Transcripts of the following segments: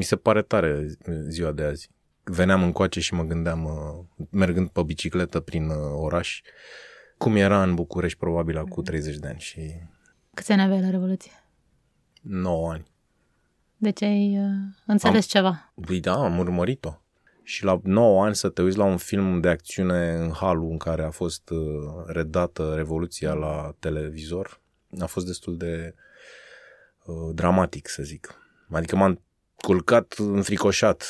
Mi se pare tare ziua de azi. Veneam încoace și mă gândeam, uh, mergând pe bicicletă prin uh, oraș, cum era în București probabil acum 30 de ani și Câți ani aveai la Revoluție? 9 ani. Deci ai uh, înțeles Am- ceva. Păi da, am urmărit-o. Și la 9 ani să te uiți la un film de acțiune în halul în care a fost uh, redată Revoluția la televizor, a fost destul de uh, dramatic, să zic. Adică m-am culcat înfricoșat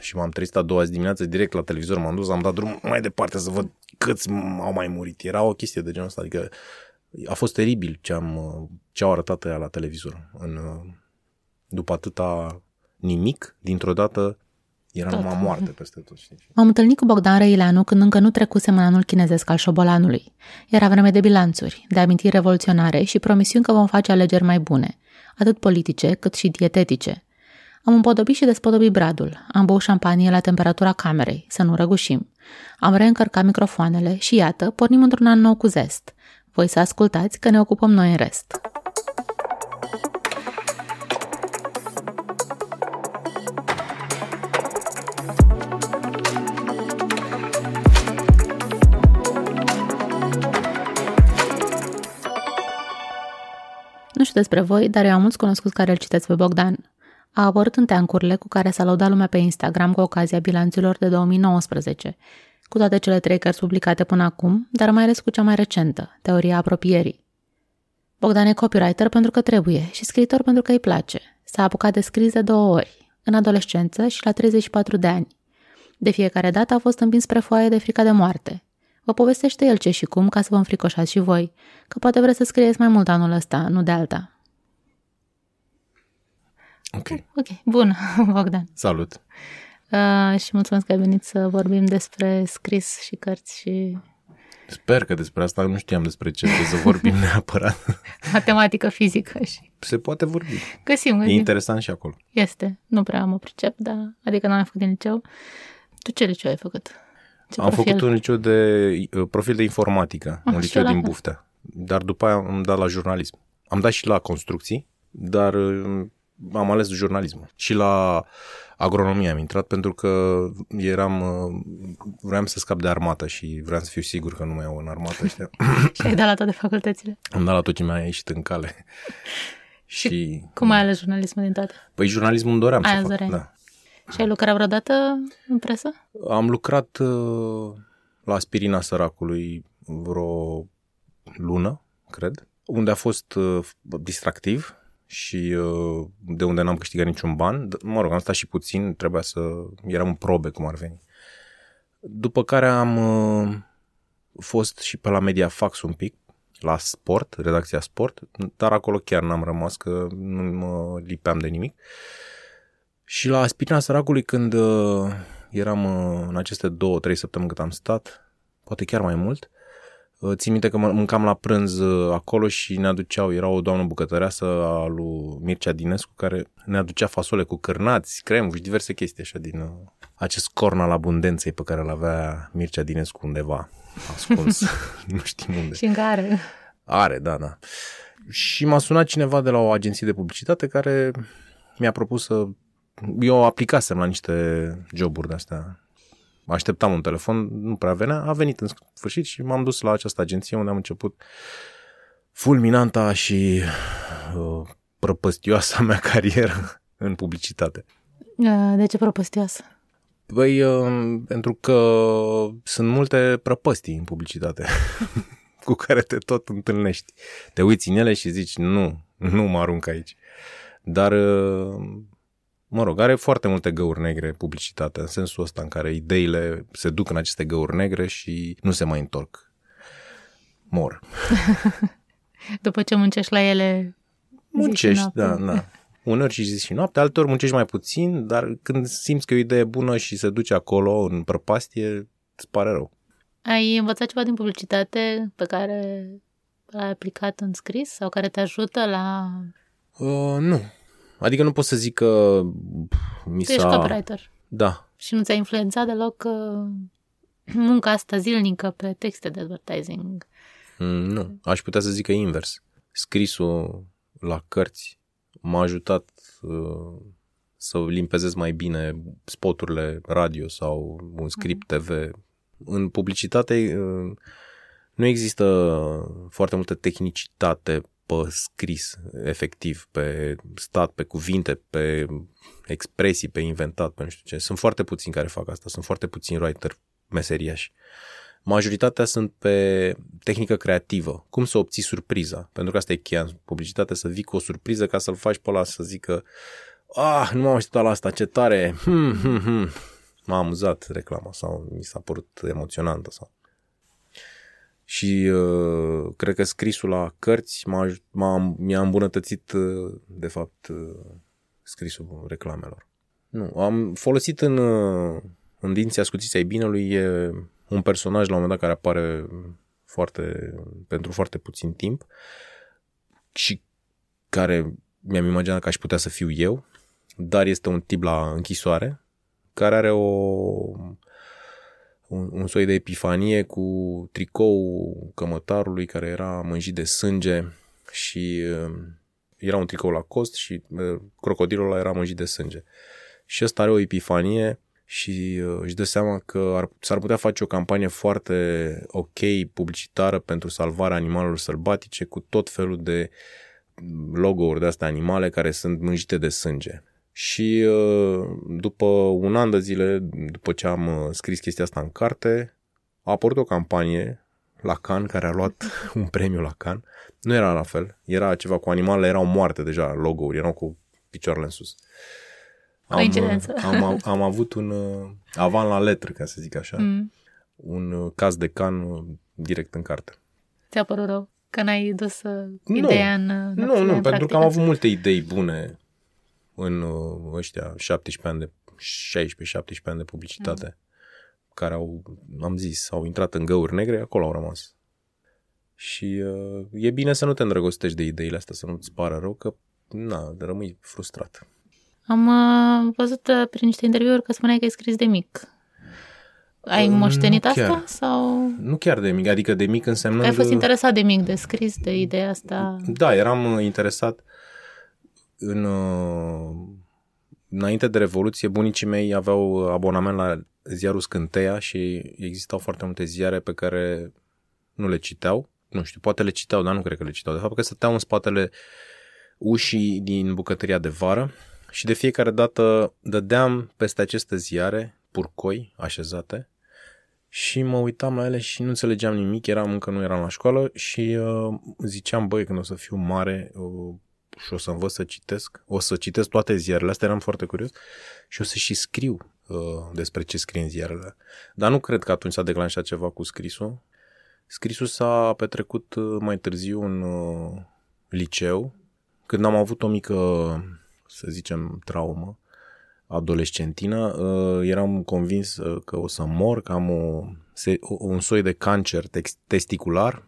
și m-am trezit a doua zi dimineață direct la televizor, m-am dus, am dat drum mai departe să văd câți m- au mai murit. Era o chestie de genul ăsta, adică a fost teribil ce, am, uh, ce au arătat ea la televizor. În, uh, după atâta nimic, dintr-o dată era Tot. numai moarte peste tot, știi? M-am întâlnit cu Bogdan Răileanu când încă nu trecusem în anul chinezesc al șobolanului. Era vreme de bilanțuri, de amintiri revoluționare și promisiuni că vom face alegeri mai bune, atât politice cât și dietetice. Am împodobit și despodobit bradul, am băut șampanie la temperatura camerei, să nu răgușim. Am reîncărcat microfoanele și iată, pornim într-un an nou cu zest. Voi să ascultați că ne ocupăm noi în rest. Nu știu despre voi, dar eu am mulți cunoscuți care îl citeți pe Bogdan. A apărut în teancurile cu care s-a lăudat lumea pe Instagram cu ocazia bilanților de 2019, cu toate cele trei cărți publicate până acum, dar mai ales cu cea mai recentă, Teoria apropierii. Bogdan e copywriter pentru că trebuie și scriitor pentru că îi place. S-a apucat de scris de două ori, în adolescență și la 34 de ani. De fiecare dată a fost împins spre foaie de frica de moarte. Vă povestește el ce și cum ca să vă înfricoșați și voi, că poate vreți să scrieți mai mult anul ăsta, nu de alta. Ok. Ok, bun, Bogdan. Salut. Uh, și mulțumesc că ai venit să vorbim despre scris și cărți și Sper că despre asta nu știam despre ce trebuie să vorbim neapărat. matematică, fizică și Se poate vorbi. găsim, E găsim. interesant și acolo. Este, nu prea mă pricep, dar adică n-am făcut din liceu. Tu ce liceu ai făcut? Ce Am profil? făcut un liceu de uh, profil de informatică, Ah, un și liceu eu la din fel. Buftea. Dar după aia am dat la jurnalism. Am dat și la construcții, dar uh, am ales jurnalismul. Și la agronomie am intrat pentru că eram, uh, vreau să scap de armată și vreau să fiu sigur că nu mai iau în armată ăștia. Și ai dat la toate facultățile. am dat la tot ce mi-a ieșit în cale. și, Cum ai ales jurnalismul din toate? Păi jurnalismul îmi doream Aia să îți fac. doreai. Da. Și ai lucrat vreodată în presă? Am lucrat uh, la Aspirina Săracului vreo lună, cred, unde a fost uh, distractiv și uh, de unde n-am câștigat niciun ban. D- Mă rog, am stat și puțin, trebuia să... Eram în probe, cum ar veni. După care am uh, fost și pe la Mediafax un pic, la sport, redacția sport, dar acolo chiar n-am rămas, că nu mă lipeam de nimic. Și la Aspirina Săracului, când uh, eram uh, în aceste două, trei săptămâni cât am stat, poate chiar mai mult, uh, țin minte că mă- mâncam la prânz uh, acolo și ne aduceau, era o doamnă bucătăreasă a lui Mircea Dinescu care ne aducea fasole cu cârnați, cremă și diverse chestii așa din uh, acest corn al abundenței pe care îl avea Mircea Dinescu undeva ascuns, nu știm unde. Și în care? Are, da, da. Și m-a sunat cineva de la o agenție de publicitate care mi-a propus să... Eu aplicasem la niște joburi de-astea. Așteptam un telefon, nu prea venea, a venit în sfârșit și m-am dus la această agenție unde am început fulminanta și uh, prăpăstioasa mea carieră în publicitate. Uh, De ce propăstioasă? Păi, uh, pentru că sunt multe prăpăstii în publicitate cu care te tot întâlnești. Te uiți în ele și zici, nu, nu mă arunc aici. Dar, uh, mă rog, are foarte multe găuri negre publicitatea, în sensul ăsta în care ideile se duc în aceste găuri negre și nu se mai întorc. Mor. După ce muncești la ele zi și Muncești, noapte. da, da. Uneori și zi și noapte, alteori muncești mai puțin, dar când simți că e o idee bună și se duce acolo, în prăpastie, îți pare rău. Ai învățat ceva din publicitate pe care l-ai aplicat în scris sau care te ajută la... Uh, nu. Adică nu pot să zic că mi Tu ești s-a... copywriter Da. și nu ți-a influențat deloc uh, munca asta zilnică pe texte de advertising. Mm, nu. Aș putea să zic că invers. Scrisul la cărți m-a ajutat uh, să limpezez mai bine spoturile radio sau un script Mhm. TV. În publicitate uh, nu există foarte multă tehnicitate pe scris, efectiv, pe stat, pe cuvinte, pe expresii, pe inventat, pe nu știu ce. Sunt foarte puțini care fac asta, sunt foarte puțini writer meseriași. Majoritatea sunt pe tehnică creativă. Cum să obții surpriza? Pentru că asta e cheia în publicitate, să vii cu o surpriză ca să-l faci pe ăla să zică ah, nu m-am așteptat la asta, ce tare, hmm, hmm, hmm. m-a amuzat reclama sau mi s-a părut emoționantă sau și uh, cred că scrisul la cărți m-a, m-a, mi-a îmbunătățit, uh, de fapt, uh, scrisul reclamelor. Nu, am folosit în, uh, în Dinții Ascuțiți ai Binelui e un personaj la un moment dat care apare foarte, pentru foarte puțin timp și care mi-am imaginat că aș putea să fiu eu, dar este un tip la închisoare care are o, un, un soi de epifanie cu tricou cămătarului care era mânjit de sânge și uh, era un tricou la cost și uh, crocodilul ăla era mânjit de sânge. Și ăsta are o epifanie și uh, își dă seama că ar, s-ar putea face o campanie foarte ok, publicitară pentru salvarea animalelor sălbatice cu tot felul de logo-uri de astea animale care sunt mânjite de sânge. Și uh, după un an de zile, după ce am uh, scris chestia asta în carte, a apărut o campanie la Cannes care a luat un premiu la Cannes. Nu era la fel, era ceva cu animalele, erau moarte deja logo-uri, erau cu picioarele în sus. Coincidență. Am, am, am avut un uh, avan la letră, ca să zic așa, Mm. un uh, caz de can uh, direct în carte. Ți-a părut rău că n-ai dus uh, ideea în uh, Nu, în nu, pentru practică? că am avut multe idei bune în uh, ăștia 17 ani de 16-17 ani de publicitate Mm. care au, am zis, au intrat în găuri negre, acolo au rămas. Și uh, e bine să nu te îndrăgostești de ideile astea, să nu-ți pară rău, că na, rămâi frustrat. Am uh, văzut uh, prin niște interviuri că spuneai că ai scris de mic. Ai Uh, moștenit nu asta? chiar. Sau Nu chiar de mic, adică de mic însemnând... ai fost interesat de mic de scris, de ideea asta? Da, eram uh, interesat în... uh, Înainte de Revoluție, bunicii mei aveau uh, abonament la ziarul Scânteia și existau foarte multe ziare pe care nu le citeau. Nu știu, poate le citeau, dar nu cred că le citeau. De fapt că stăteau în spatele ușii din bucătăria de vară și de fiecare dată dădeam peste aceste ziare, purcoi așezate, și mă uitam la ele și nu înțelegeam nimic, eram încă nu eram la școală și uh, ziceam, băi, când o să fiu mare uh, și o să învăț să citesc, o să citesc toate ziarele astea, eram foarte curios și o să și scriu uh, despre ce scrie în ziarele. Dar nu cred că atunci s-a declanșat ceva cu scrisul. Scrisul s-a petrecut uh, mai târziu în uh, liceu, când am avut o mică, să zicem, traumă adolescentină, uh, eram convins uh, că o să mor, că am o, se, o, un soi de cancer tex- testicular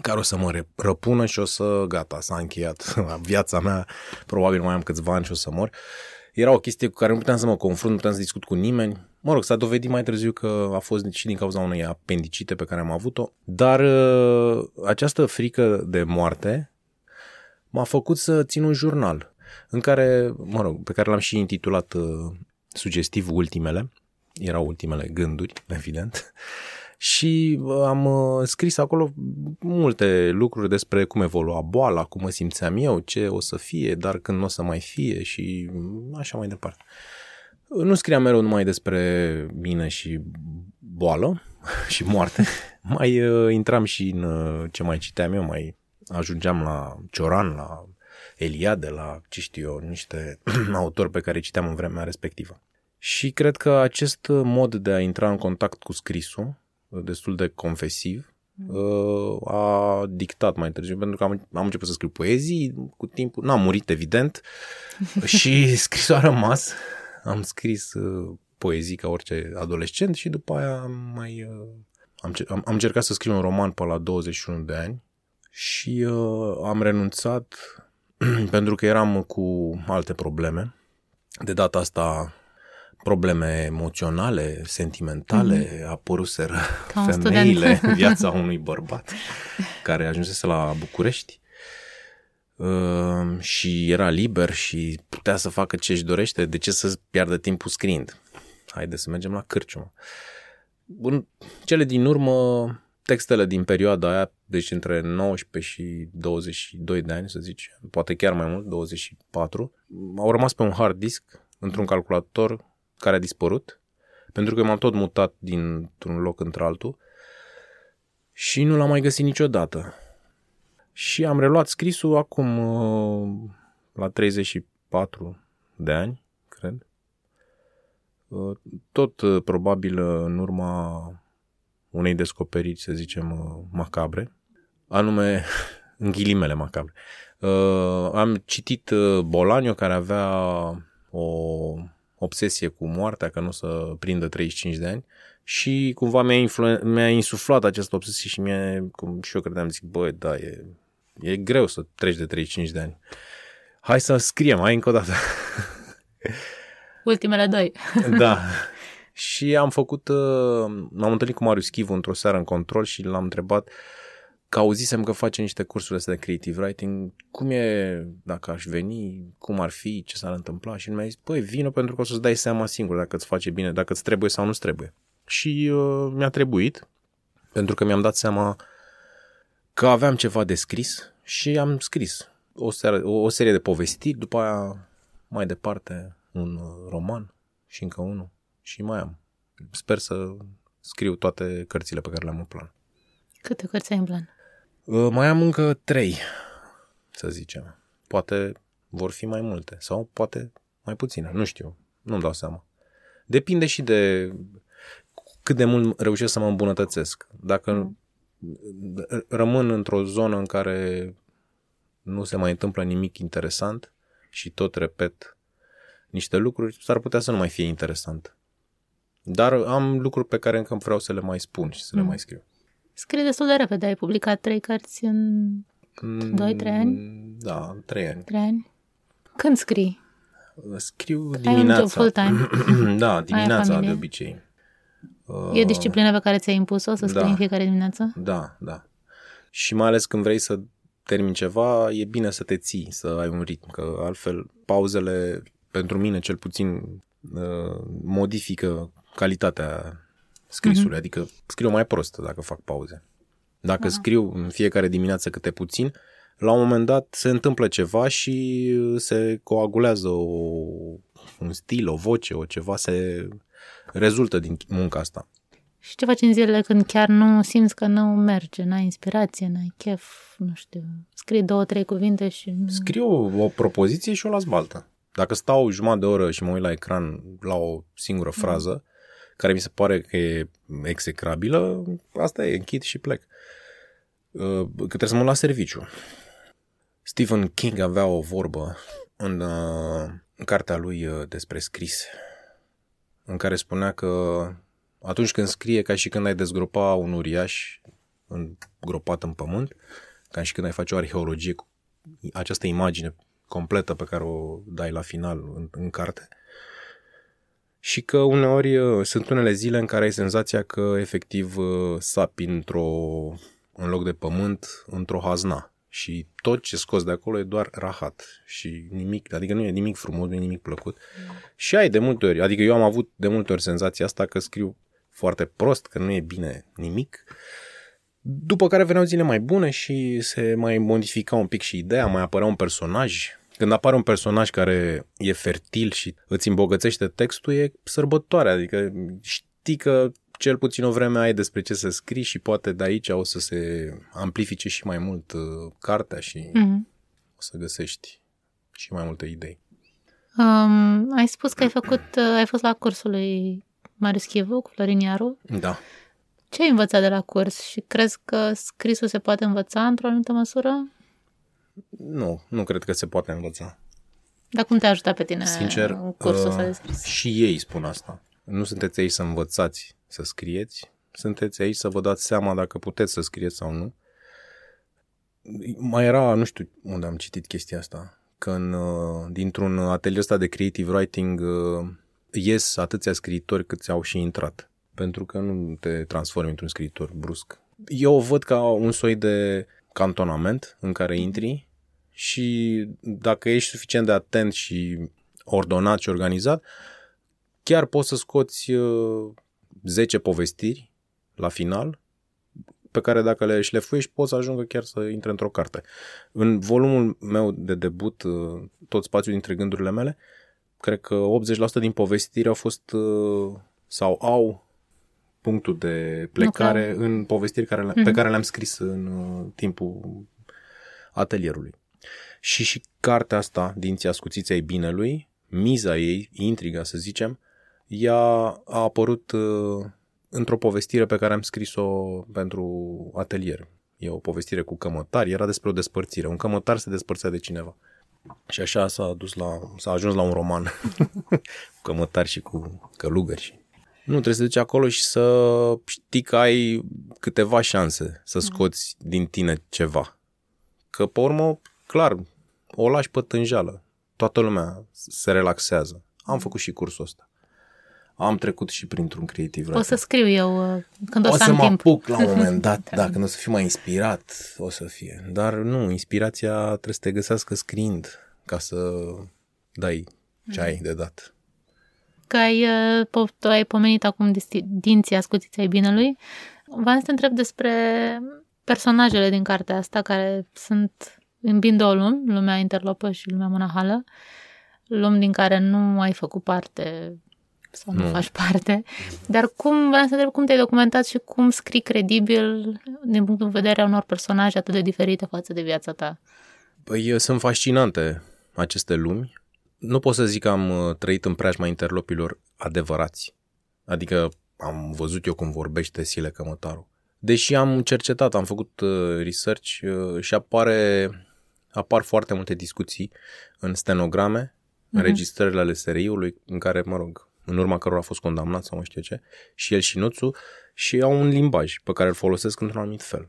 care o să mă re- răpună și o să, gata, s-a încheiat viața mea, probabil mai am câțiva ani și o să mor. Era o chestie cu care nu puteam să mă confrunt, nu puteam să discut cu nimeni. Mă rog, s-a dovedit mai târziu că a fost și din cauza unei apendicite pe care am avut-o, dar uh, această frică de moarte m-a făcut să țin un jurnal în care, mă rog, pe care l-am și intitulat uh, sugestiv ultimele, erau ultimele gânduri, evident, și uh, am uh, scris acolo multe lucruri despre cum evolua boala, cum mă simțeam eu, ce o să fie, dar când nu o să mai fie și așa mai departe. Nu scriam mereu numai despre mine și boală și moarte, mai uh, intram și în uh, ce mai citeam eu, mai ajungeam la Cioran, la Eliade, la, ce știu eu, niște autori pe care îi citeam în vremea respectivă. Și cred că acest mod de a intra în contact cu scrisul, destul de confesiv, uh, a dictat mai târziu, pentru că am, am început să scriu poezii cu timpul, n-am murit evident și scrisul a rămas. Am scris uh, poezii ca orice adolescent și după aia am mai... Uh, am, cer- am, am încercat să scriu un roman pe la 21 de ani și uh, am renunțat pentru că eram cu alte probleme. De data asta probleme emoționale, sentimentale, mm-hmm. apăruseră Ca un femeile student. în viața unui bărbat care ajunsese la București. uh, și era liber și putea să facă ce își dorește, de ce să piardă timpul scriind? Haide să mergem la cârciumă. În cele din urmă, textele din perioada aia, deci între 19 și 22 de ani, să zicem, poate chiar mai mult, 24, au rămas pe un hard disk într-un calculator care a dispărut, pentru că m-am tot mutat dintr-un loc într-altul și nu l-am mai găsit niciodată. Și am reluat scrisul acum uh, la 34 de ani, cred. Uh, tot uh, probabil în urma unei descoperiri, să zicem, macabre, anume în ghilimele macabre. Am citit Bolanio care avea o obsesie cu moartea, că nu să prindă 35 de ani și cumva mi-a, influ- mi-a insuflat această obsesie și mi-a, cum și eu credeam, zic, băi, da, e, e greu să treci de 35 de ani. Hai să scriem, hai încă o dată. Ultimele doi. da. Și am făcut, uh, m-am întâlnit cu Marius Chivu într-o seară în control și l-am întrebat că auzisem că face niște cursuri astea de creative writing, cum e, dacă aș veni, cum ar fi, ce s-ar întâmpla și mi-a zis, păi vină pentru că o să-ți dai seama singur dacă îți face bine, dacă îți trebuie sau nu-ți trebuie. Și uh, mi-a trebuit, pentru că mi-am dat seama că aveam ceva de scris și am scris o, seară, o, o serie de povestiri, după aia mai departe un uh, roman și încă unul și mai am. Sper să scriu toate cărțile pe care le-am în plan. Câte cărți ai în plan? Uh, mai am încă trei, să zicem. Poate vor fi mai multe sau poate mai puține, nu știu, nu-mi dau seama. Depinde și de cât de mult reușesc să mă îmbunătățesc. Dacă mm. rămân într-o zonă în care nu se mai întâmplă nimic interesant și tot repet niște lucruri, s-ar putea să nu mai fie interesant. Dar am lucruri pe care încă vreau să le mai spun și să mm. le mai scriu. Scrie destul de repede. Ai publicat trei cărți în mm, 2-3 ani? Da, 3 ani. 3 ani. Când scrii? Scriu dimineața. Ai un job full-time? da, dimineața de obicei. E disciplina pe care ți-ai impus-o să scrii da, în fiecare dimineață? Da, da. Și mai ales când vrei să termini ceva, e bine să te ții, să ai un ritm, că altfel pauzele, pentru mine cel puțin, uh, modifică calitatea scrisului, mm-hmm. adică scriu mai prost dacă fac pauze. Dacă Aha. scriu în fiecare dimineață câte puțin, la un moment dat se întâmplă ceva și se coagulează o, un stil, o voce, o ceva, se rezultă din munca asta. Și ce faci în zilele când chiar nu simți că nu merge, n-ai inspirație, n-ai chef, nu știu, scrii două, trei cuvinte și... Scriu o, o propoziție și o las baltă. Dacă stau jumătate de oră și mă uit la ecran la o singură frază, mm care mi se pare că e execrabilă, asta e, închid și plec. Uh, că trebuie să mă las serviciu. Stephen King avea o vorbă în, uh, în cartea lui uh, despre scris, în care spunea că atunci când scrie, ca și când ai dezgropa un uriaș îngropat în pământ, ca și când ai face o arheologie cu această imagine completă pe care o dai la final în, în carte, și că uneori uh, sunt unele zile în care ai senzația că efectiv uh, sapi într-o, în loc de pământ într-o hazna și tot ce scos de acolo e doar rahat și nimic, adică nu e nimic frumos, nu e nimic plăcut. Mm. Și ai de multe ori, adică eu am avut de multe ori senzația asta că scriu foarte prost, că nu e bine nimic. După care veneau zile mai bune și se mai modifica un pic și ideea, mai apărea un personaj când apare un personaj care e fertil și îți îmbogățește textul, e sărbătoare, adică știi că cel puțin o vreme ai despre ce să scrii și poate de aici o să se amplifice și mai mult uh, cartea și mm-hmm. o să găsești și mai multe idei. Um, ai spus că ai făcut, uh, ai fost la cursul lui Marius Chivu cu Florin Iaru. Da. Ce ai învățat de la curs și crezi că scrisul se poate învăța într-o anumită măsură? Nu, nu cred că se poate învăța. Dar cum te ajută pe tine Sincer, în cursul uh, de scris? Și ei spun asta. Nu sunteți aici să învățați să scrieți, sunteți aici să vă dați seama dacă puteți să scrieți sau nu. Mai era, nu știu unde am citit chestia asta, că în, uh, dintr-un atelier ăsta de creative writing uh, ies atâția scriitori cât au și intrat. Pentru că nu te transformi într-un scriitor brusc. Eu o văd ca un soi de cantonament în care intri și dacă ești suficient de atent și ordonat și organizat, chiar poți să scoți uh, 10 povestiri la final pe care dacă le șlefuiești poți să ajungă chiar să intre într-o carte. În volumul meu de debut, uh, tot spațiul dintre gândurile mele, cred că 80% din povestiri au fost uh, sau au punctul de plecare okay. în povestiri care, mm-hmm. pe mhm. care le-am scris în uh, timpul atelierului. Și și cartea asta, Dinții ascuțiți ai binelui, miza ei, intriga să zicem, ea a apărut uh, într-o povestire pe care am scris-o pentru atelier. E o povestire cu cămătari, era despre o despărțire. Un cămătar se despărțea de cineva. Și așa s-a dus la, s-a ajuns la un roman cu cămătari și cu călugări. Nu, trebuie să duci acolo și să știi că ai câteva șanse să scoți din tine ceva. Că, pe urmă, clar, o lași pe tânjală. Toată lumea se relaxează. Am făcut și cursul ăsta. Am trecut și printr-un creativ writing. O să scriu eu uh, când o, o să, să am mă timp. apuc la un moment dat, da, când o să fiu mai inspirat, o să fie. Dar nu, inspirația trebuie să te găsească scriind ca să dai ce ai de dat. Că ai, uh, tu ai pomenit acum dinții ascuțiți ai binelui. Vreau să te întreb despre personajele din cartea asta care sunt îmbin două lumi, lumea interlopă și lumea monahală, lumi din care nu ai făcut parte sau nu, nu faci parte, dar cum, vreau să întreb cum te-ai documentat și cum scrii credibil din punctul de vedere a unor personaje atât de diferite față de viața ta? Păi sunt fascinante aceste lumi. Nu pot să zic că am uh, trăit în preajma interlopilor adevărați. Adică am văzut eu cum vorbește Sile Cămătaru. Deși am cercetat, am făcut uh, research uh, și apare, apar foarte multe discuții în stenograme, uh-huh. înregistrările ale SRI-ului, în care, mă rog, în urma cărora a fost condamnat sau nu știu ce, și el și Nuțu, și au un limbaj pe care îl folosesc într-un anumit fel.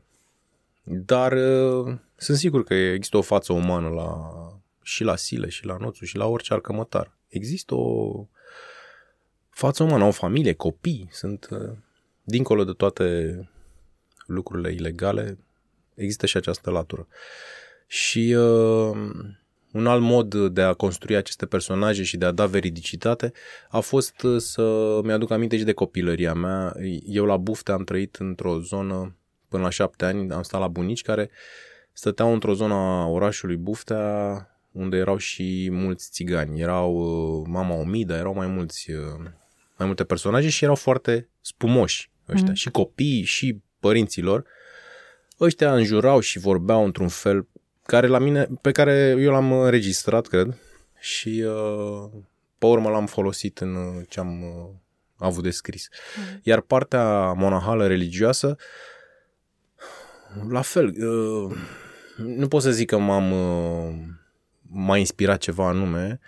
Dar uh, sunt sigur că există o față umană la, și la Sile, și la Nuțu, și la orice arcămătar. Există o față umană, o familie, copii, sunt uh, dincolo de toate lucrurile ilegale, există și această latură. Și uh, un alt mod de a construi aceste personaje și de a da veridicitate a fost uh, să mi-aduc aminte și de copilăria mea. Eu la Bufte am trăit într-o zonă până la șapte ani, am stat la bunici care stăteau într-o zonă a orașului Buftea unde erau și mulți țigani. Erau uh, mama Omida, erau mai mulți uh, mai multe personaje și erau foarte spumoși ăștia. Mm. Și copii, și părinților. Ăștia înjurau și vorbeau într-un fel care la mine, pe care eu l-am înregistrat, cred, și uh, pe urmă l-am folosit în uh, ce am uh, avut de scris. Mm. Iar partea monahală religioasă, la fel, uh, nu pot să zic că m-am uh, m-a inspirat ceva anume,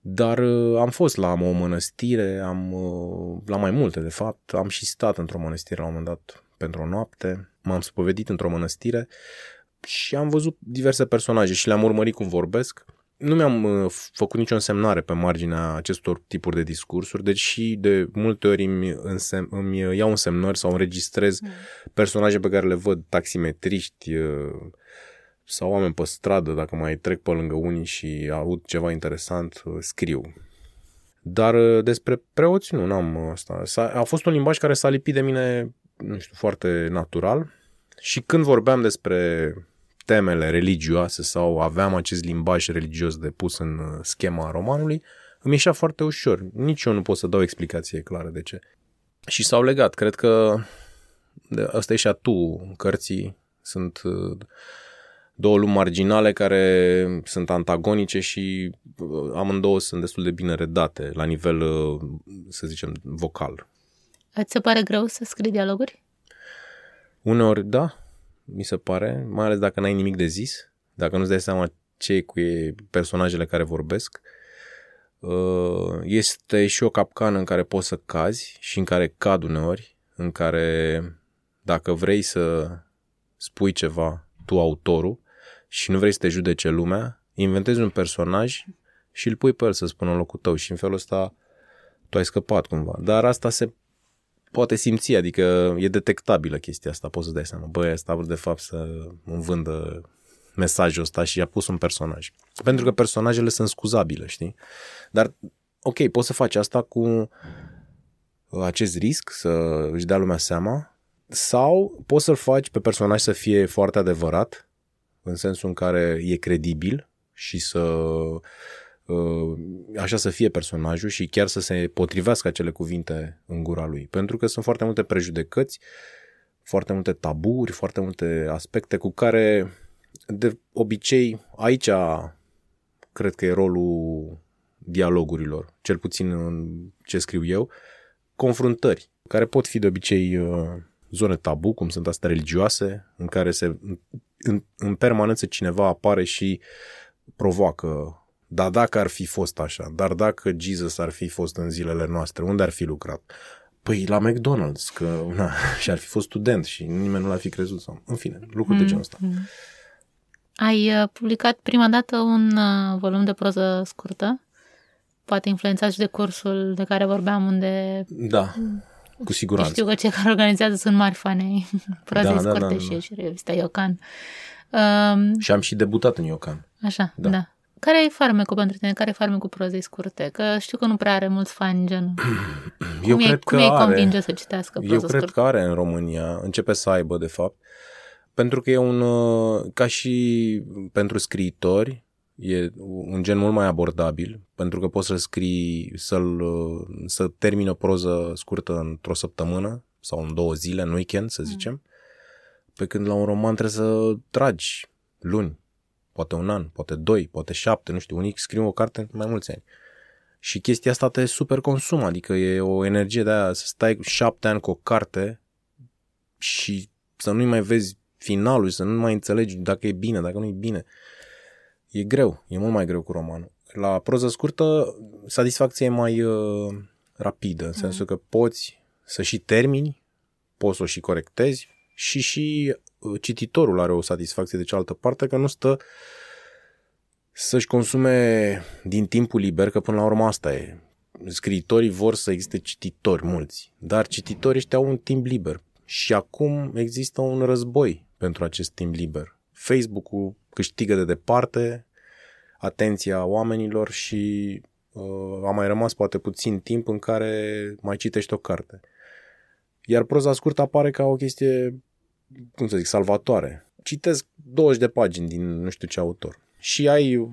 dar uh, am fost la o mănăstire, am uh, la mai multe de fapt, am și stat într-o mănăstire la un moment dat pentru o noapte, m-am spovedit într-o mănăstire și am văzut diverse personaje și le-am urmărit cum vorbesc. Nu mi-am uh, făcut nicio însemnare pe marginea acestor tipuri de discursuri, deci și de multe ori îmi, însem- îmi iau însemnări sau înregistrez mm. personaje pe care le văd, taximetriști uh, sau oameni pe stradă, dacă mai trec pe lângă unii și aud ceva interesant, uh, scriu. Dar despre preoți nu, n-am asta. a fost un limbaj care s-a lipit de mine, nu știu, foarte natural și când vorbeam despre temele religioase sau aveam acest limbaj religios de pus în uh, schema romanului, îmi ieșea foarte ușor. Nici eu nu pot să dau explicație clară de ce. Și s-au legat. Cred că asta e și a tu cărții. Sunt uh, două lumi marginale care sunt antagonice și uh, amândouă sunt destul de bine redate la nivel, să zicem, vocal. Îți se pare greu să scrii dialoguri? Uneori, da, mi se pare, mai ales dacă n-ai nimic de zis, dacă nu-ți dai seama ce e cu personajele care vorbesc. Uh, este și o capcană în care poți să cazi și în care cad uneori, în care dacă vrei să spui ceva, tu autorul, și nu vrei să te judece lumea, inventezi un personaj și îl pui pe el să spună în locul tău și în felul ăsta tu ai scăpat cumva. Dar asta se poate simți, adică e detectabilă chestia asta, poți să dai seama, băi, asta vrut de fapt să îmi vândă mesajul ăsta și a pus un personaj. Pentru că personajele sunt scuzabile, știi? Dar, ok, poți să faci asta cu acest risc, să își dea lumea seama, sau poți să-l faci pe personaj să fie foarte adevărat, în sensul în care e credibil și să uh, așa să fie personajul și chiar să se potrivească acele cuvinte în gura lui. Pentru că sunt foarte multe prejudecăți, foarte multe taburi, foarte multe aspecte cu care de obicei aici cred că e rolul dialogurilor, cel puțin în ce scriu eu, confruntări, care pot fi de obicei uh, zone tabu, cum sunt astea religioase, în care se, în, în permanență cineva apare și provoacă dar dacă ar fi fost așa, dar dacă Jesus ar fi fost în zilele noastre, unde ar fi lucrat? Păi la McDonald's, că na, și ar fi fost student și nimeni nu l-ar fi crezut. Sau, în fine, lucruri mm, de genul ăsta. Mm. Ai uh, publicat prima dată un uh, volum de proză scurtă, poate influențat și de cursul de care vorbeam, unde... Da, cu siguranță. Știu că cei care organizează sunt mari fani ai prozei da, scurte da, da, da, și, și revista Iocan. Um, și am și debutat în Iocan. Așa, da. da. Care e farmecul pentru tine? Care e farmecul prozei scurte? Că știu că nu prea are mulți fani genul. Eu cum cred e, că cum are. convinge să citească proză Eu cred scurtă? că are în România. Începe să aibă, de fapt. Pentru că e un, uh, ca și pentru scriitori, e un gen mult mai abordabil, pentru că poți să scrii, să-l, uh, să termini o proză scurtă într-o săptămână sau în două zile, în weekend, să mm. zicem, mm. pe când la un roman trebuie să tragi luni, poate un an, poate doi, poate șapte, nu știu, unii scriu o carte în mai mulți ani. Și chestia asta te super consumă, adică e o energie de aia să stai șapte ani cu o carte și să nu-i mai vezi finalul și să nu mai înțelegi dacă e bine, dacă nu e bine. E greu, e mult mai greu cu romanul. La proză scurtă, satisfacția e mai uh, rapidă, în mm. sensul că poți să și termini, poți să o și corectezi și și uh, cititorul are o satisfacție de cealaltă parte, că nu stă să-și consume din timpul liber, că până la urmă asta e. Scriitorii vor să existe cititori mulți, dar cititorii ăștia au un timp liber. Și acum există un război pentru acest timp liber. Facebook-ul câștigă de departe atenția oamenilor și uh, a mai rămas poate puțin timp în care mai citești o carte. Iar proza scurtă apare ca o chestie, cum să zic, salvatoare. Citesc 20 de pagini din nu știu ce autor și ai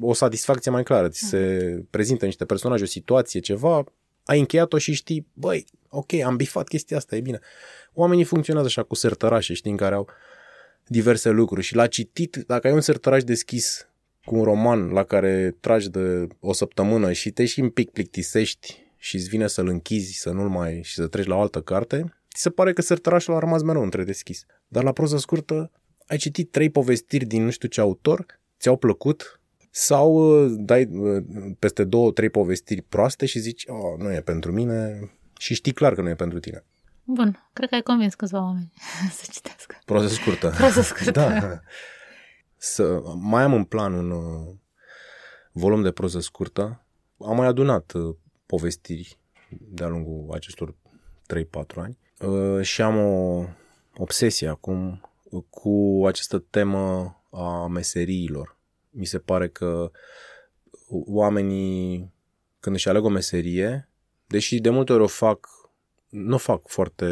o satisfacție mai clară. Ți se prezintă niște personaje, o situație, ceva, ai încheiat-o și știi, băi, ok, am bifat chestia asta, e bine. Oamenii funcționează așa cu sertărașe, știi, în care au diverse lucruri și la citit, dacă ai un sertăraș deschis cu un roman la care tragi de o săptămână și te și un pic plictisești și îți vine să-l închizi, să nu-l mai și să treci la o altă carte, ți se pare că sertărașul a rămas mereu între deschis. Dar la proză scurtă ai citit trei povestiri din nu știu ce autor, ți-au plăcut sau uh, dai uh, peste două, trei povestiri proaste și zici, oh, nu e pentru mine și știi clar că nu e pentru tine. Bun, cred că ai convins câțiva oameni să citească. Proză scurtă. Proză scurtă. da. Să, mai am în plan un uh, volum de proză scurtă. Am mai adunat uh, povestiri de-a lungul acestor 3-4 ani uh, și am o obsesie acum cu această temă a meseriilor. Mi se pare că oamenii, când își aleg o meserie, deși de multe ori o fac, nu o fac foarte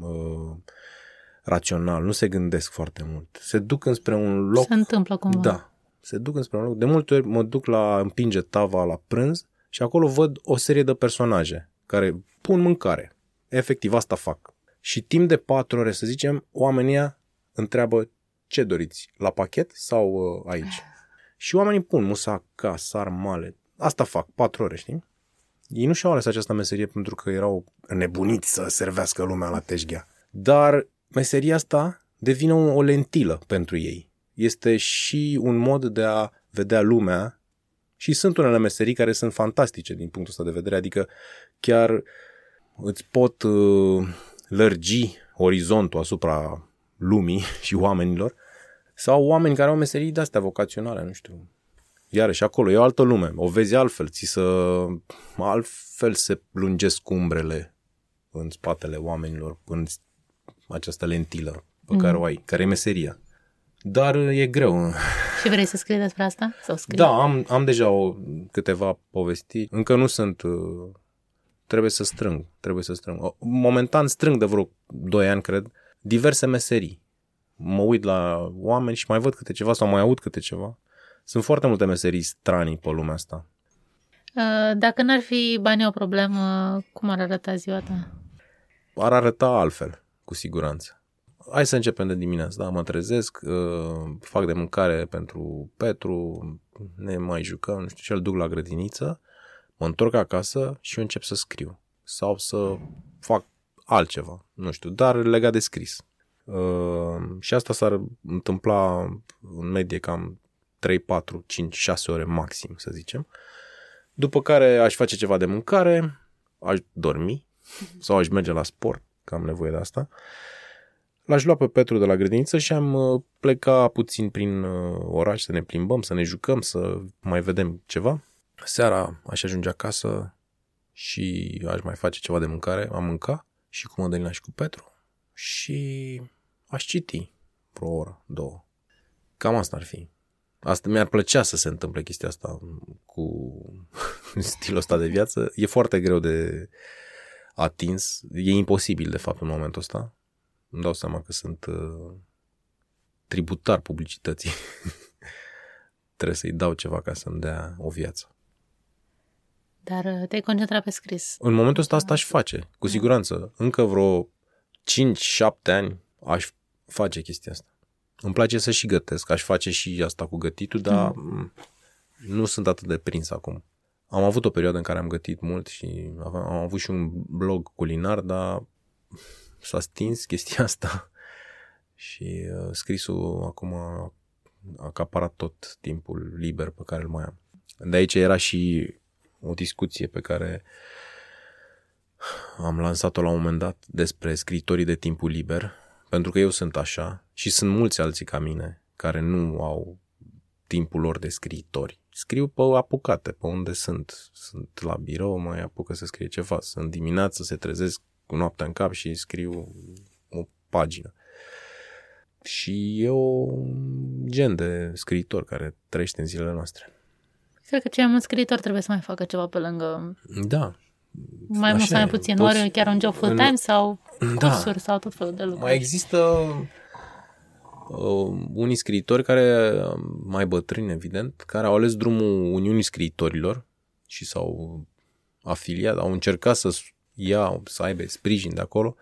uh, rațional, nu se gândesc foarte mult. Se duc înspre un loc... Se întâmplă cumva. Da, se duc înspre un loc. De multe ori mă duc la împinge tava la prânz și acolo văd o serie de personaje care pun mâncare. Efectiv, asta fac. Și timp de patru ore, să zicem, oamenii întreabă ce doriți, la pachet sau uh, aici? Și oamenii pun musaca, sarmale. Asta fac, patru ore, știi? Ei nu și-au ales această meserie pentru că erau nebuniți să servească lumea la teșghea. Dar meseria asta devine o lentilă pentru ei. Este și un mod de a vedea lumea și sunt unele meserii care sunt fantastice din punctul ăsta de vedere, adică chiar îți pot uh, lărgi orizontul asupra lumii și oamenilor sau oameni care au meserii de-astea vocaționale, nu știu. Iarăși acolo e o altă lume, o vezi altfel, ți să altfel se lungesc umbrele în spatele oamenilor, în această lentilă pe mm. care o ai, care e meseria. Dar e greu. Și vrei să scrii despre asta? Sau scrii? Da, am, am deja o, câteva povesti. Încă nu sunt... Uh, trebuie să strâng. Trebuie să strâng. Momentan strâng de vreo 2 ani, cred, diverse meserii. Mă uit la oameni și mai văd câte ceva sau mai aud câte ceva. Sunt foarte multe meserii stranii pe lumea asta. Uh, dacă n-ar fi banii o problemă, cum ar arăta ziua ta? Ar arăta altfel, cu siguranță. Hai să începem de dimineață, da? Mă trezesc, uh, fac de mâncare pentru Petru, ne mai jucăm, nu știu ce, îl duc la grădiniță, mă întorc acasă și eu încep să scriu. Sau să fac altceva, nu știu, dar legat de scris. Uh, și asta s-ar întâmpla în medie cam 3, 4, 5, 6 ore maxim, să zicem. După care aș face ceva de mâncare, aș dormi sau aș merge la sport, că am nevoie de asta. L-aș lua pe Petru de la grădiniță și am uh, pleca puțin prin uh, oraș să ne plimbăm, să ne jucăm, să mai vedem ceva. Seara aș ajunge acasă și aș mai face ceva de mâncare, am mânca și cu Mădălina și cu Petru și aș citi vreo oră, două. Cam asta ar fi. Asta mi-ar plăcea să se întâmple chestia asta cu stilul ăsta de viață. E foarte greu de atins. E imposibil, de fapt, în momentul ăsta. Îmi dau seama că sunt uh, tributar publicității. Trebuie să-i dau ceva ca să-mi dea o viață. Dar uh, te-ai concentrat pe scris. În momentul ăsta asta aș face, cu siguranță. Încă vreo 5-7 ani aș face chestia asta. Îmi place să și gătesc, aș face și asta cu gătitul, dar mm. nu sunt atât de prins acum. Am avut o perioadă în care am gătit mult și am avut și un blog culinar, dar s-a stins chestia asta și uh, scrisul acum a acaparat tot timpul liber pe care îl mai am. De aici era și o discuție pe care am lansat-o la un moment dat despre scritorii de timpul liber pentru că eu sunt așa și sunt mulți alții ca mine care nu au timpul lor de scriitori. Scriu pe apucate, pe unde sunt. Sunt la birou, mai apucă să scrie ceva. Sunt dimineață, se trezesc cu noaptea în cap și scriu o pagină. Și e o gen de scriitor care trăiește în zilele noastre. Cred că cei mai mulți scriitori trebuie să mai facă ceva pe lângă... Da, mai mult sau mai puțin, poți... ori chiar un job full-time sau da. cursuri sau tot felul de lucruri. Mai există uh, unii scriitori care, mai bătrâni evident, care au ales drumul Uniunii Scriitorilor și s-au afiliat, au încercat să ia, să aibă sprijin de acolo,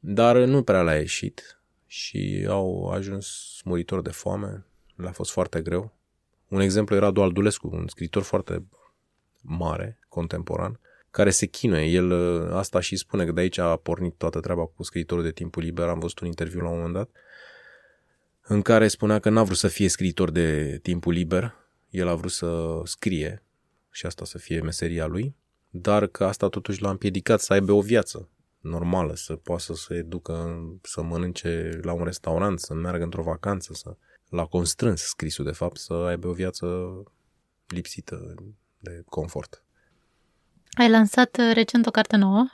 dar nu prea le-a ieșit și au ajuns muritori de foame, le-a fost foarte greu. Un exemplu era Doal Dulescu, un scriitor foarte mare, contemporan, care se chinuie. El ă, asta și spune că de aici a pornit toată treaba cu scriitorul de timpul liber. Am văzut un interviu la un moment dat în care spunea că n-a vrut să fie scriitor de timpul liber, el a vrut să scrie și asta să fie meseria lui, dar că asta totuși l-a împiedicat să aibă o viață normală, să poată să se ducă, să mănânce la un restaurant, să meargă într-o vacanță, să l-a constrâns scrisul de fapt să aibă o viață lipsită de confort. Ai lansat uh, recent o carte nouă?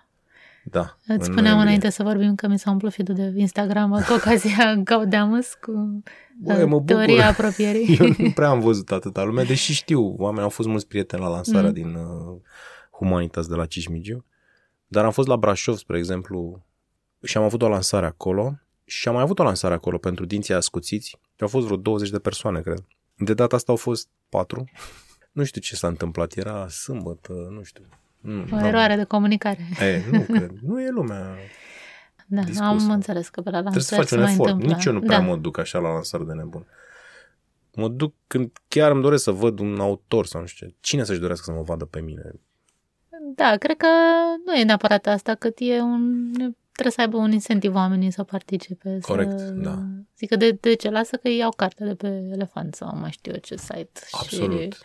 Da. Îți spuneam noiembrie. înainte să vorbim că mi s-a umplut feed de Instagram cu ocazia Gaudeamus cu Bă, uh, mă teoria apropierii. Eu nu prea am văzut atâta lume, deși știu, oamenii au fost mulți prieteni la lansarea mm. din uh, Humanitas de la Cismigiu, dar am fost la Brașov, spre exemplu, și am avut o lansare acolo și am mai avut o lansare acolo pentru dinții ascuțiți și au fost vreo 20 de persoane, cred. De data asta au fost patru nu știu ce s-a întâmplat, era sâmbătă, nu știu. Nu, o eroare de comunicare. E, nu cred, nu e lumea Da, discusă. am înțeles că pe la lansări Trebuie să faci un efort, întâmplă. nici eu nu prea da. mă duc așa la lansări de nebun. Mă duc când chiar îmi doresc să văd un autor sau nu știu ce. Cine să-și dorească să mă vadă pe mine? Da, cred că nu e neapărat asta, cât e un trebuie să aibă un incentiv oamenii să participe. Corect, să... da. Zic că de, de ce? Lasă că iau carte de pe elefant sau mai știu eu ce site. Absolut. Și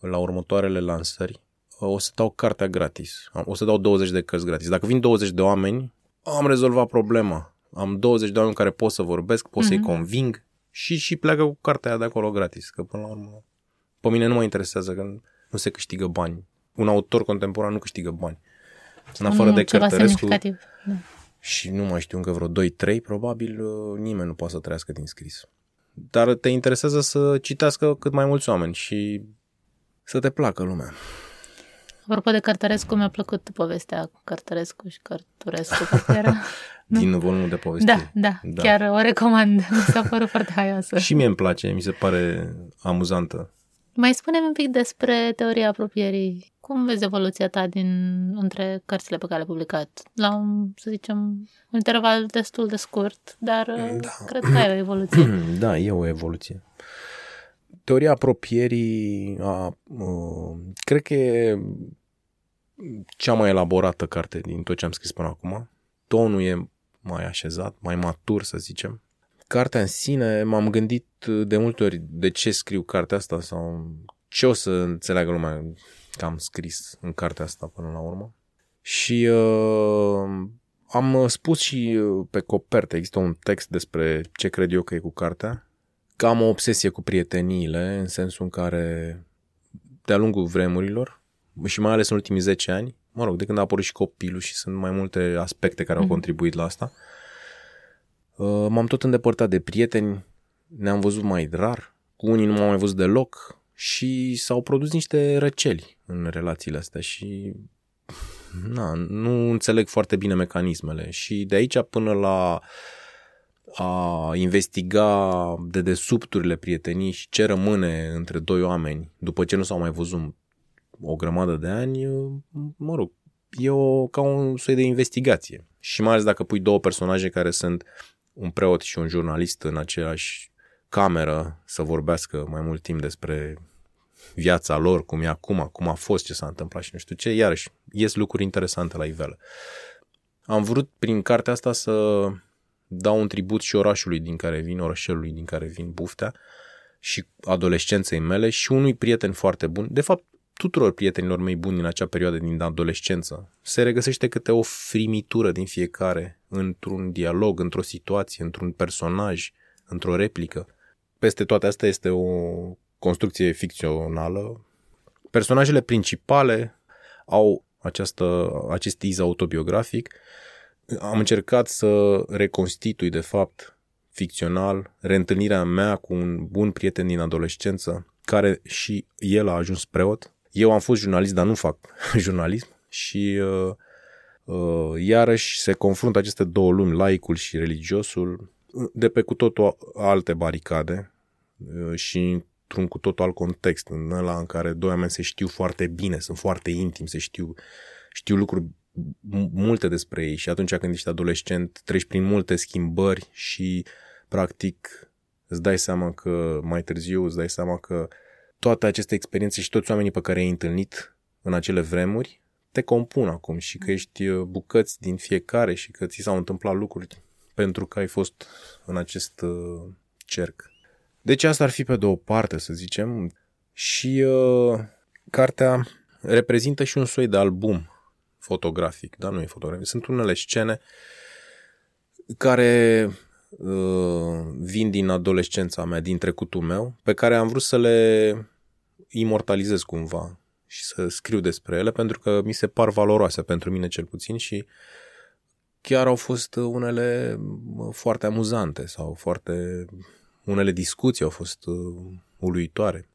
la următoarele lansări o să dau cartea gratis. O să dau 20 de cărți gratis. Dacă vin 20 de oameni, am rezolvat problema. Am 20 de oameni care pot să vorbesc, pot mm-hmm. să-i mhm. conving și și pleacă cu cartea de acolo gratis. Că până la urmă, pe mine nu mă interesează că nu se câștigă bani. Un autor contemporan nu câștigă bani. În afară de Cărtărescu, da. și nu mai știu încă vreo 2-3, probabil uh, nimeni nu poate să trăiască din scris. Dar te interesează să citească cât mai mulți oameni și să te placă lumea. Apropo de Cărtărescu, mi-a plăcut povestea cu Cărtărescu și Cărturescu, era... Din volumul de poveste. Da, da, da, chiar o recomand. Mi s-a părut foarte haioasă. și mie îmi place, mi se pare amuzantă. Mai spune-mi un pic despre teoria apropierii. Cum vezi evoluția ta din între cărțile pe care le-ai publicat? La un, să zicem, un interval destul de scurt, dar da. cred că ai o evoluție. Da, e o evoluție. Teoria apropierii, a, uh, cred că e cea mai elaborată carte din tot ce am scris până acum. Tonul e mai așezat, mai matur, să zicem. Cartea în sine, m-am gândit de multe ori de ce scriu cartea asta sau ce o să înțeleagă lumea că am scris în cartea asta până la urmă. Și uh, am spus și pe copertă, există un text despre ce cred eu că e cu cartea, că am o obsesie cu prieteniile, în sensul în care de-a lungul vremurilor și mai ales în ultimii 10 ani, mă rog, de când a apărut și copilul și sunt mai multe aspecte care au mhm. contribuit la asta, uh, m-am tot îndepărtat de prieteni, ne-am văzut mai rar, cu unii nu m-am mai văzut deloc și s-au produs niște răceli în relațiile astea și na, nu înțeleg foarte bine mecanismele și de aici până la a investiga de desubturile prietenii și ce rămâne între doi oameni după ce nu s-au mai văzut o grămadă de ani, mă rog, e o, ca un soi de investigație. Și mai ales dacă pui două personaje care sunt un preot și un jurnalist în aceeași cameră să vorbească mai mult timp despre viața lor, cum e acum, cum a fost, ce s-a întâmplat și nu știu ce, iarăși ies lucruri interesante la iveală. Am vrut prin cartea asta să dau un tribut și orașului din care vin, orășelului din care vin, Buftea, și adolescenței mele și unui prieten foarte bun. De fapt, tuturor prietenilor mei buni în acea perioadă din adolescență. Se regăsește câte o frimitură din fiecare într-un dialog, într-o situație, într-un personaj, într-o replică. Peste toate astea este o construcție ficțională. Personajele principale au această, acest iz autobiografic. Am încercat să reconstitui, de fapt, ficțional, reîntâlnirea mea cu un bun prieten din adolescență, care și el a ajuns preot. Eu am fost jurnalist, dar nu fac jurnalism și uh, uh, iarăși se confruntă aceste două lumi, laicul și religiosul, de pe cu totul alte baricade uh, și într-un cu totul alt context, în ăla în care doi oameni se știu foarte bine, sunt foarte intimi, se știu, știu lucruri multe despre ei și atunci când ești adolescent treci prin multe schimbări și practic îți dai seama că mai târziu îți dai seama că toate aceste experiențe și toți oamenii pe care ai întâlnit în acele vremuri te compun acum și că ești uh, bucăți din fiecare și că ți s-au întâmplat lucruri pentru că ai fost în acest uh, cerc. Deci asta ar fi pe două parte, să zicem. Și uh, cartea reprezintă și un soi de album fotografic, dar nu e fotografic. Sunt unele scene care uh, vin din adolescența mea, din trecutul meu, pe care am vrut să le imortalizez cumva și să scriu despre ele, pentru că mi se par valoroase pentru mine cel puțin și chiar au fost unele foarte amuzante sau foarte unele discuții au fost uh, uluitoare.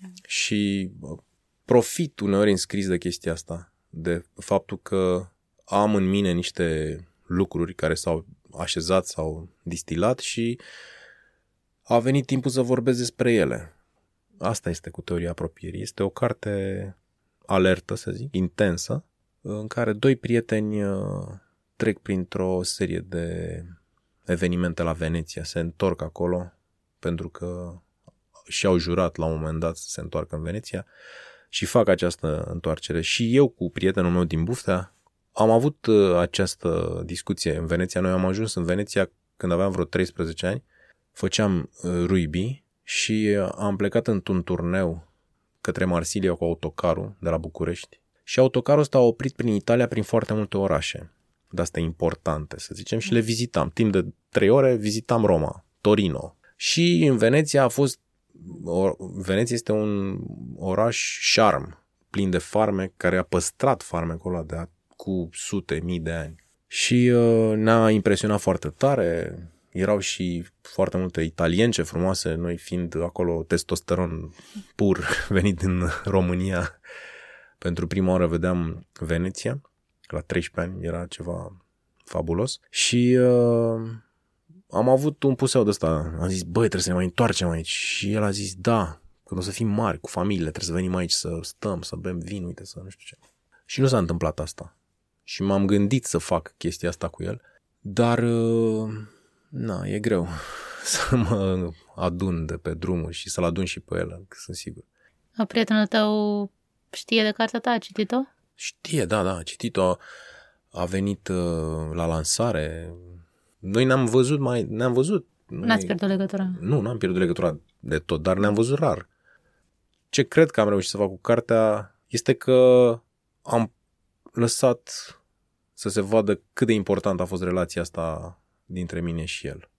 Da. Și uh, profit uneori în scris de chestia asta, de faptul că am în mine niște lucruri care s-au așezat sau distilat și a venit timpul să vorbesc despre ele. Asta este cu teoria apropierii. Este o carte alertă, să zic, intensă, în care doi prieteni uh, trec printr-o serie de evenimente la Veneția, se întorc acolo pentru că și-au jurat la un moment dat să se întoarcă în Veneția și fac această întoarcere. Și eu cu prietenul meu din Buftea am avut uh, această discuție în Veneția. Noi am ajuns în Veneția când aveam vreo 13 ani, făceam uh, ruibi și uh, am plecat într-un turneu către Marsilia cu autocarul de la București. Și autocarul ăsta a oprit prin Italia, prin foarte multe orașe de astea importante, să zicem, și le vizitam. Timp de trei ore vizitam Roma, Torino, și în Veneția a fost Veneția este un oraș șarm, plin de farme, care a păstrat farmecul ăla de cu sute mii de ani. Și uh, ne-a impresionat foarte tare. Erau și foarte multe italience frumoase, noi fiind acolo testosteron pur venit din România. Pentru prima oară vedeam Veneția, la 13 ani, era ceva fabulos. Și uh, am avut un puseu de ăsta. Am zis, băi, trebuie să ne mai întoarcem aici. Și el a zis, da, când o să fim mari, cu familiile, trebuie să venim aici să stăm, să bem vin, uite, să nu știu ce. Și nu s-a întâmplat asta. Și m-am gândit să fac chestia asta cu el, dar, uh, na, e greu să mă adun de pe drumuri și să-l adun și pe el, sunt sigur. A, prietenul tău știe de cartea ta, a citit-o? Știe, da, da, a citit-o, a venit uh, la lansare. Noi ne-am văzut mai, ne-am văzut. N-ați pierdut legătura? Nu, n-am pierdut legătura de tot, dar ne-am văzut rar. Ce cred că am reușit să fac cu cartea este că am lăsat să se vadă cât de important a fost relația asta dintre mine și el.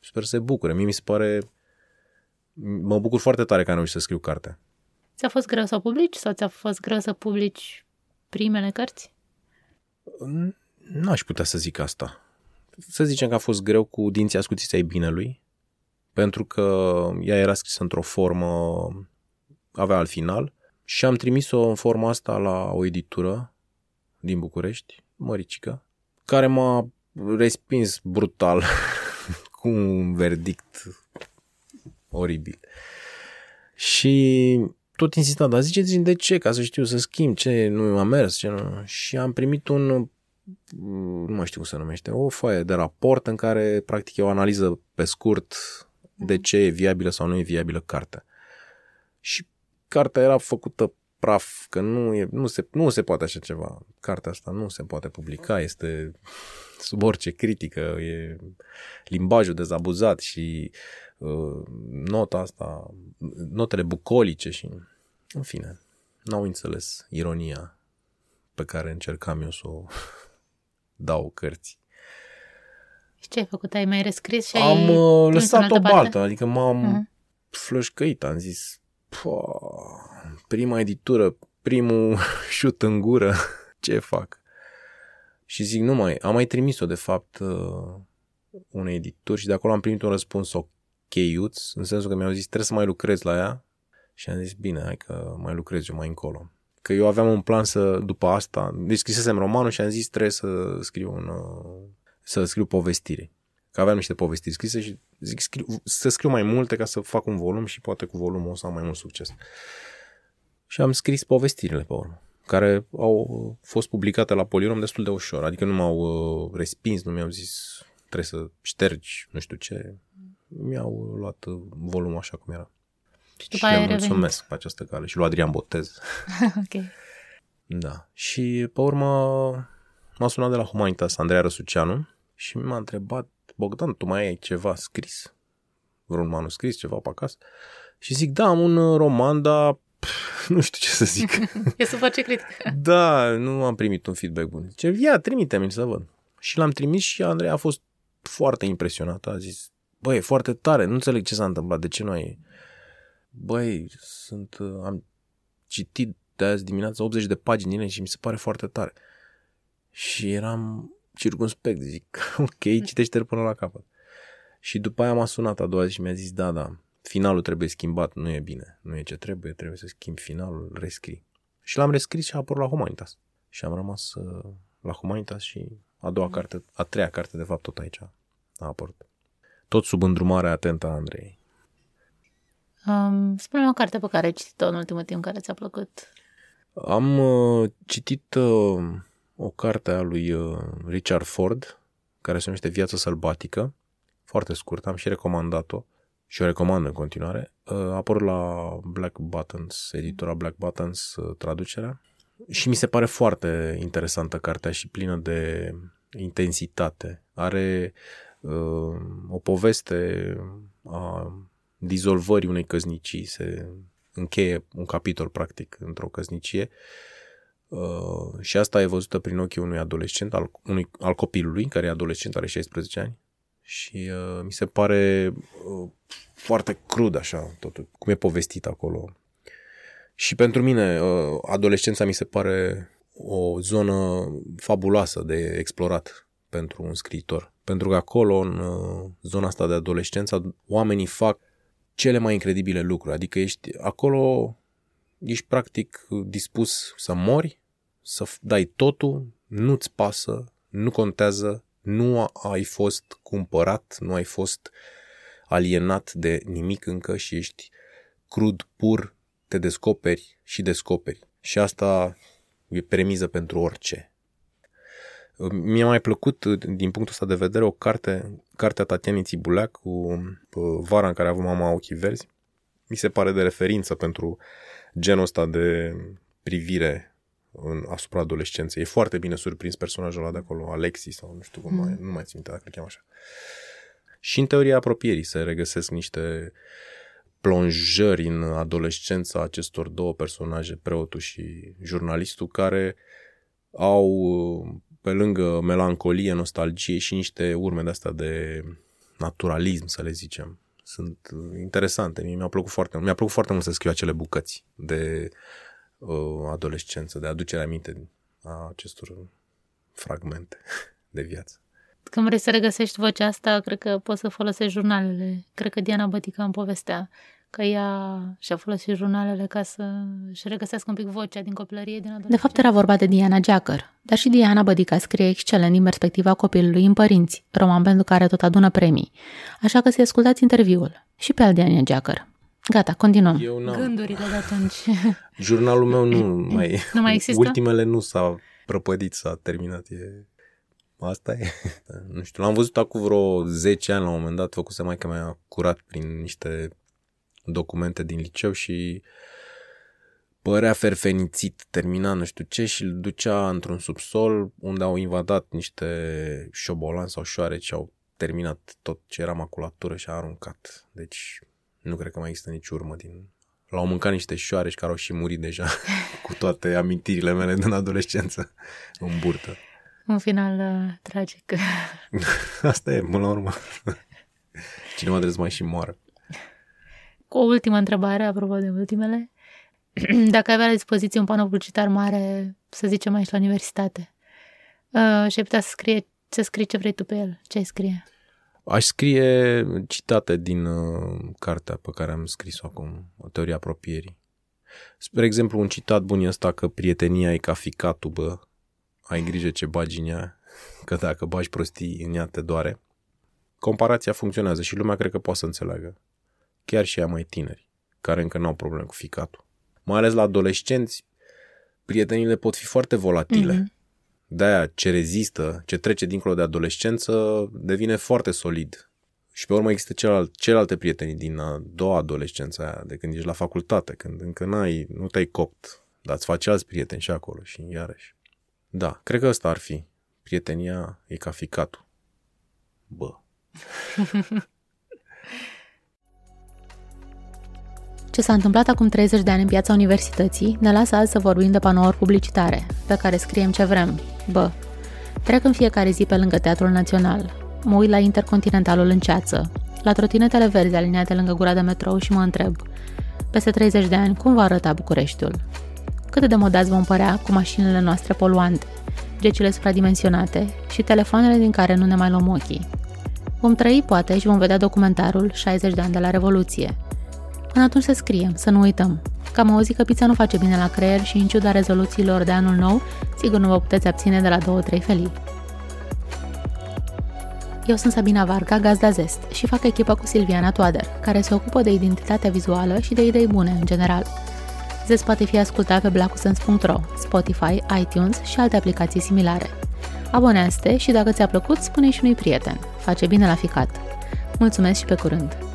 Sper să se bucure. Mie mi se pare... Mă bucur foarte tare că am reușit să scriu cartea. Ți-a fost greu să o publici sau ți-a fost greu să publici primele cărți? Nu aș putea să zic asta. Să zicem că a fost greu cu dinții ascuțiți ai binelui, pentru că ea era scrisă într-o formă, avea al final, și am trimis-o în forma asta la o editură din București, Măricică, care m-a respins brutal cu un verdict oribil. Și tot insista, dar ziceți de ce, ca să știu, să schimb, ce nu a mers, ce nu. Și am primit un, nu mai știu cum se numește, o foaie de raport în care, practic, e o analiză pe scurt de ce e viabilă sau nu e viabilă cartea. Și cartea era făcută praf, că nu, e, nu, se, nu se poate așa ceva. Cartea asta nu se poate publica, este sub orice critică, e limbajul dezabuzat și uh, nota asta, notele bucolice și, în fine, n-au înțeles ironia pe care încercam eu să o dau cărți. Și ce ai făcut? Ai mai rescris și ai Am uh, lăsat o baltă, adică m-am uh-huh. flășcăit, am zis, prima editură, primul șut în gură, ce fac? Și zic, nu mai, am mai trimis-o de fapt uh, unei edituri și de acolo am primit un răspuns ok, în sensul că mi-au zis, trebuie să mai lucrez la ea și am zis, bine, hai că mai lucrez eu mai încolo. Că eu aveam un plan să, după asta, deci scrisesem romanul și am zis, trebuie să scriu un, uh, să scriu povestire. Că aveam niște povestiri scrise și zic scriu, să scriu mai multe ca să fac un volum și poate cu volumul o să am mai mult succes. Și am scris povestirile pe urmă, care au fost publicate la Polirom destul de ușor. Adică nu m-au uh, respins, nu mi-au zis trebuie să ștergi nu știu ce. Mi-au luat uh, volumul așa cum era. Și după și aia mulțumesc revenit. pe această cale. Și lui Adrian Botez. ok. Da. Și pe urmă m-a sunat de la Humanitas Andreea Răsuceanu și m-a întrebat Bogdan, tu mai ai ceva scris? Vreun manuscris, ceva pe acasă? Și zic, da, am un uh, roman, dar pf, nu știu ce să zic. e să face critică. Da, nu am primit un feedback bun. Ce ia, trimite-mi să văd. Și l-am trimis și Andrei a fost foarte impresionat. A zis, băi, e foarte tare, nu înțeleg ce s-a întâmplat, de ce nu ai... Băi, sunt, uh, am citit de azi dimineața 80 de pagini din și mi se pare foarte tare. Și eram, circunspect, zic, ok, citește-l până la capăt. Și după aia m-a sunat a doua zi și mi-a zis, da, da, finalul trebuie schimbat, nu e bine, nu e ce trebuie, trebuie să schimb finalul, rescrii. Și l-am rescris și a apărut la Humanitas. Și am rămas uh, la Humanitas și a doua mm. carte, a treia carte, de fapt, tot aici a apărut. Tot sub îndrumarea atentă a Andrei. Um, spune o carte pe care ai citit-o în ultimul timp care ți-a plăcut. Am uh, citit uh, o carte a lui uh, Richard Ford, care se numește Viața sălbatică, foarte scurt, am și recomandat-o și o recomand în continuare. Uh, a apărut la Black Buttons, editora Black Buttons, uh, traducerea. Și mi se pare foarte interesantă cartea și plină de intensitate. Are uh, o poveste a dizolvării unei căznicii, se încheie un capitol practic într-o căznicie Uh, și asta e văzută prin ochii unui adolescent, al, unui, al copilului, care e adolescent, are 16 ani. Și uh, mi se pare uh, foarte crud așa, totul, cum e povestit acolo. Și pentru mine, uh, adolescența mi se pare o zonă fabuloasă de explorat pentru un scriitor. Pentru că acolo, în uh, zona asta de adolescență, oamenii fac cele mai incredibile lucruri. Adică ești acolo, ești practic dispus să mori, să dai totul, nu-ți pasă, nu contează, nu ai fost cumpărat, nu ai fost alienat de nimic încă și ești crud, pur, te descoperi și descoperi. Și asta e premiză pentru orice. Mi-a mai plăcut, din punctul ăsta de vedere, o carte, cartea Tatianei Țibuleac cu Vara în care avem mama ochii verzi. Mi se pare de referință pentru genul ăsta de privire în, asupra adolescenței. E foarte bine surprins personajul ăla de acolo, Alexi sau nu știu cum mm. mai, nu mai țin minte dacă îl cheamă așa. Și în teoria apropierii se regăsesc niște plonjări în adolescența acestor două personaje, preotul și jurnalistul, care au, pe lângă melancolie, nostalgie și niște urme de astea de naturalism, să le zicem. Sunt interesante. Mie mi-a plăcut foarte mult. Mi-a plăcut foarte mult să scriu acele bucăți de uh, adolescență, de aducere aminte a acestor fragmente de viață. Când vrei să regăsești vocea asta, cred că poți să folosești jurnalele. Cred că Diana Bătica îmi povestea că ea și-a folosit jurnalele ca să-și regăsească un pic vocea din copilărie, din adolescență. De fapt, era vorba de Diana Geacăr, dar și Diana Bădica scrie excelent din perspectiva copilului în părinți, roman pentru care tot adună premii. Așa că să ascultați interviul. Și pe al Diana Geacăr. Gata, continuăm. Eu n-am. Gândurile de atunci. Jurnalul meu nu mai... nu mai există? Ultimele nu s-a prăpădit, s-a terminat. E... Asta e. nu știu, l-am văzut acum vreo 10 ani la un moment dat, făcuse mai că mi-a curat prin niște documente din liceu și părea ferfenițit, termina nu știu ce și îl ducea într-un subsol unde au invadat niște șobolani sau șoareci au terminat tot ce era maculatură și a aruncat. Deci nu cred că mai există nici urmă din... L-au mâncat niște șoareci care au și murit deja cu toate amintirile mele din adolescență în burtă. Un final uh, tragic. Asta e, până la urmă. Cineva trebuie să mai și moară. Cu o ultimă întrebare, apropo de ultimele. Dacă avea la dispoziție un panou publicitar mare, să zicem aici la universitate, uh, și ai putea să, scrie, să scrii ce vrei tu pe el, ce ai scrie? Aș scrie citate din uh, cartea pe care am scris-o acum, o teorie apropierii. Spre exemplu, un citat bun e ăsta că prietenia e ca ficatul, bă, ai grijă ce bagi în ea, că dacă bagi prostii în ea te doare. Comparația funcționează și lumea cred că poate să înțeleagă chiar și ea mai tineri, care încă nu au probleme cu ficatul. Mai ales la adolescenți, prietenile pot fi foarte volatile. Mm-hmm. De-aia ce rezistă, ce trece dincolo de adolescență, devine foarte solid. Și pe urmă există celal- celelalte prieteni din a doua adolescență aia, de când ești la facultate, când încă n-ai, nu te-ai copt, dar îți faci alți prieteni și acolo și iarăși. Da, cred că ăsta ar fi. Prietenia e ca ficatul. Bă. Ce s-a întâmplat acum 30 de ani în piața universității ne lasă azi să vorbim de panouri publicitare, pe care scriem ce vrem. Bă, trec în fiecare zi pe lângă Teatrul Național. Mă uit la Intercontinentalul în ceață, la trotinetele verzi aliniate lângă gura de metrou și mă întreb, peste 30 de ani, cum va arăta Bucureștiul? Cât de modați vom părea cu mașinile noastre poluante, gecile supradimensionate și telefoanele din care nu ne mai luăm ochii? Vom trăi, poate, și vom vedea documentarul 60 de ani de la Revoluție – Până atunci să scriem, să nu uităm. Că am auzit că pizza nu face bine la creier și în ciuda rezoluțiilor de anul nou, sigur nu vă puteți abține de la două-trei felii. Eu sunt Sabina Varga, gazda Zest, și fac echipă cu Silviana Toader, care se ocupă de identitatea vizuală și de idei bune în general. Zest poate fi ascultat pe blacusens.ro, Spotify, iTunes și alte aplicații similare. Abonează-te și dacă ți-a plăcut, spune și unui prieten. Face bine la ficat. Mulțumesc și pe curând!